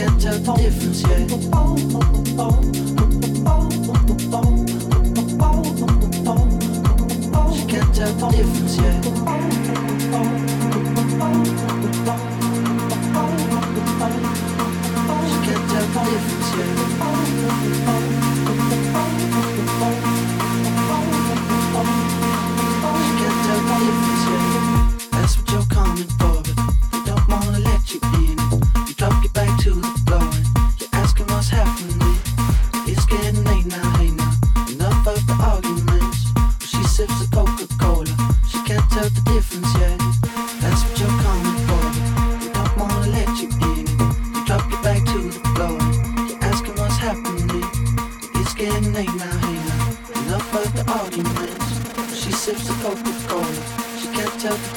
Quel temps est fusillé That's what you're coming for.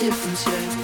Difference yet.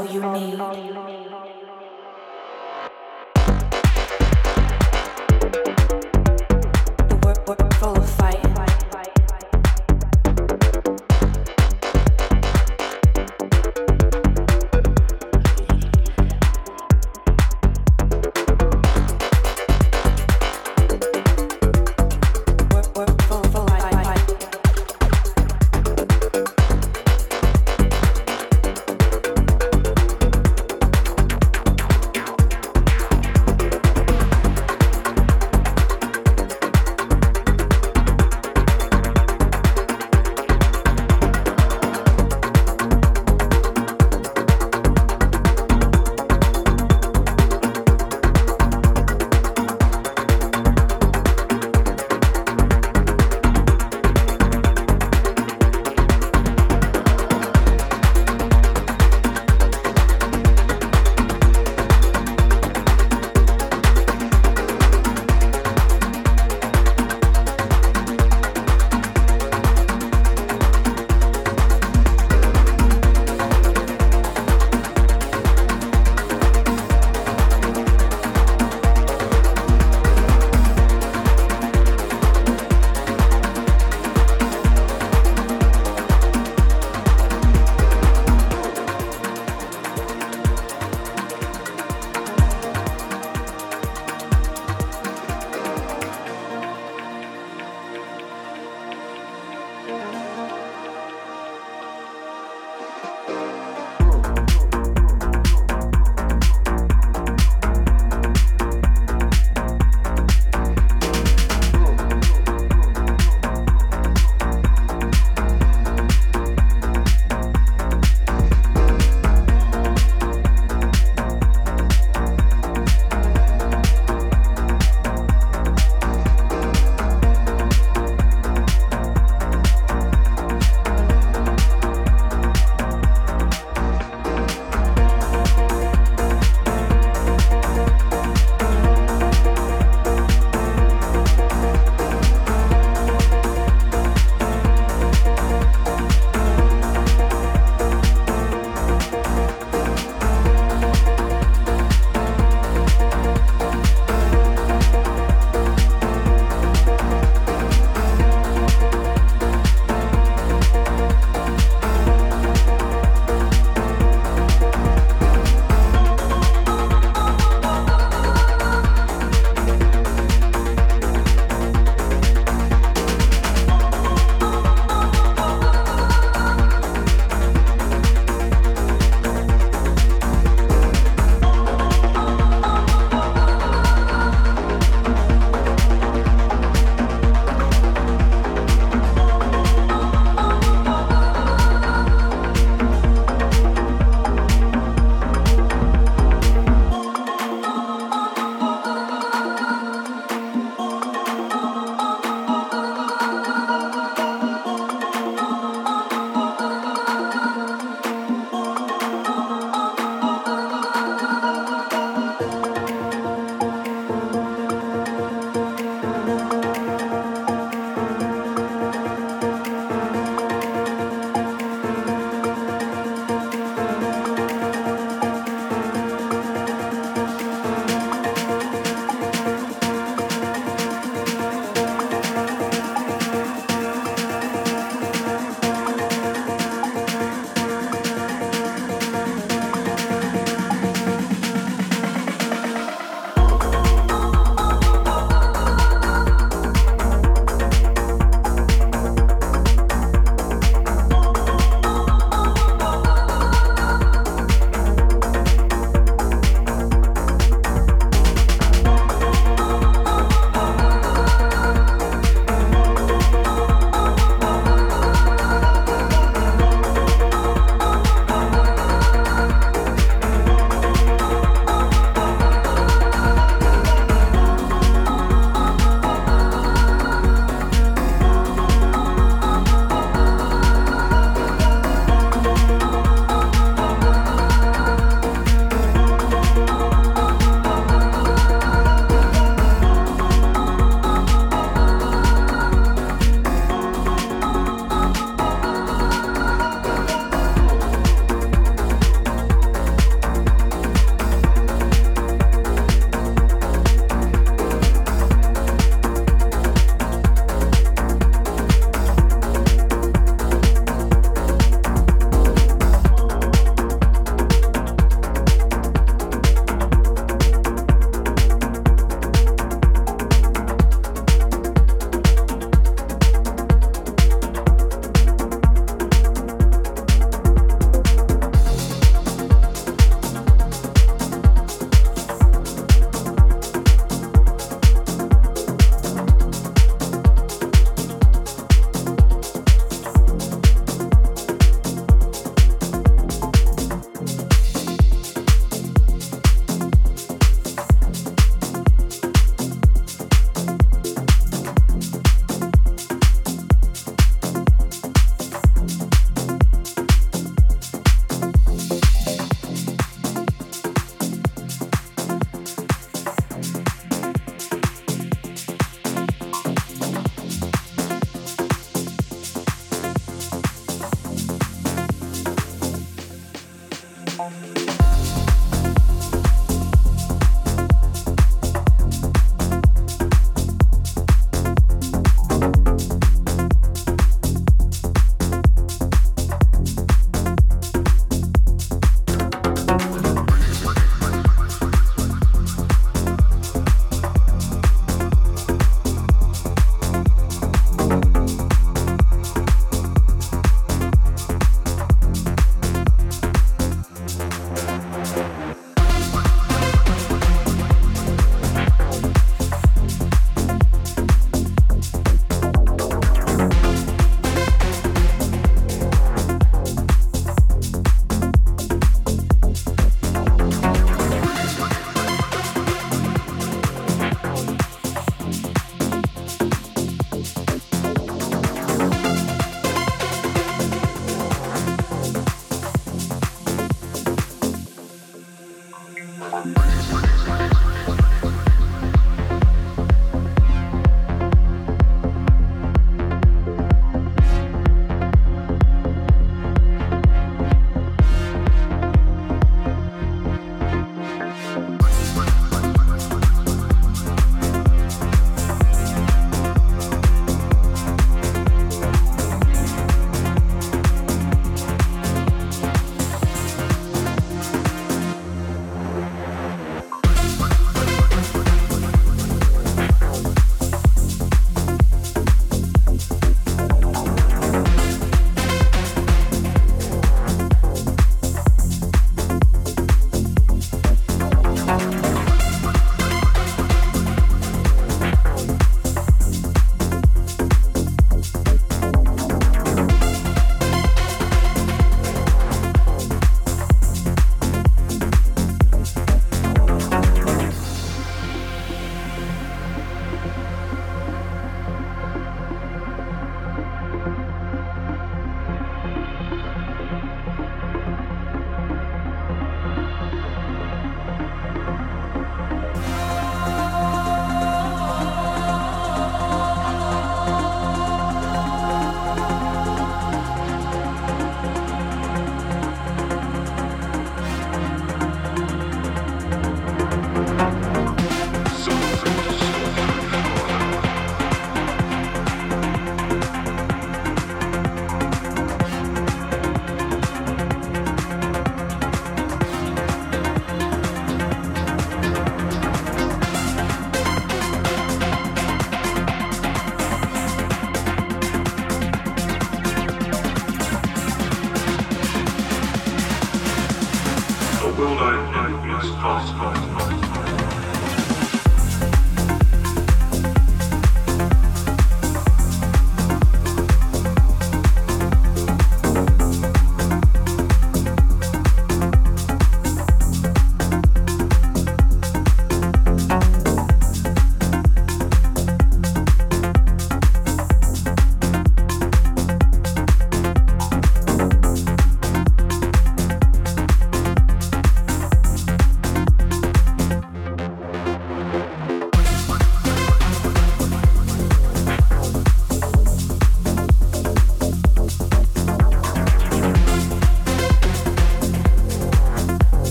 all you need. The work we're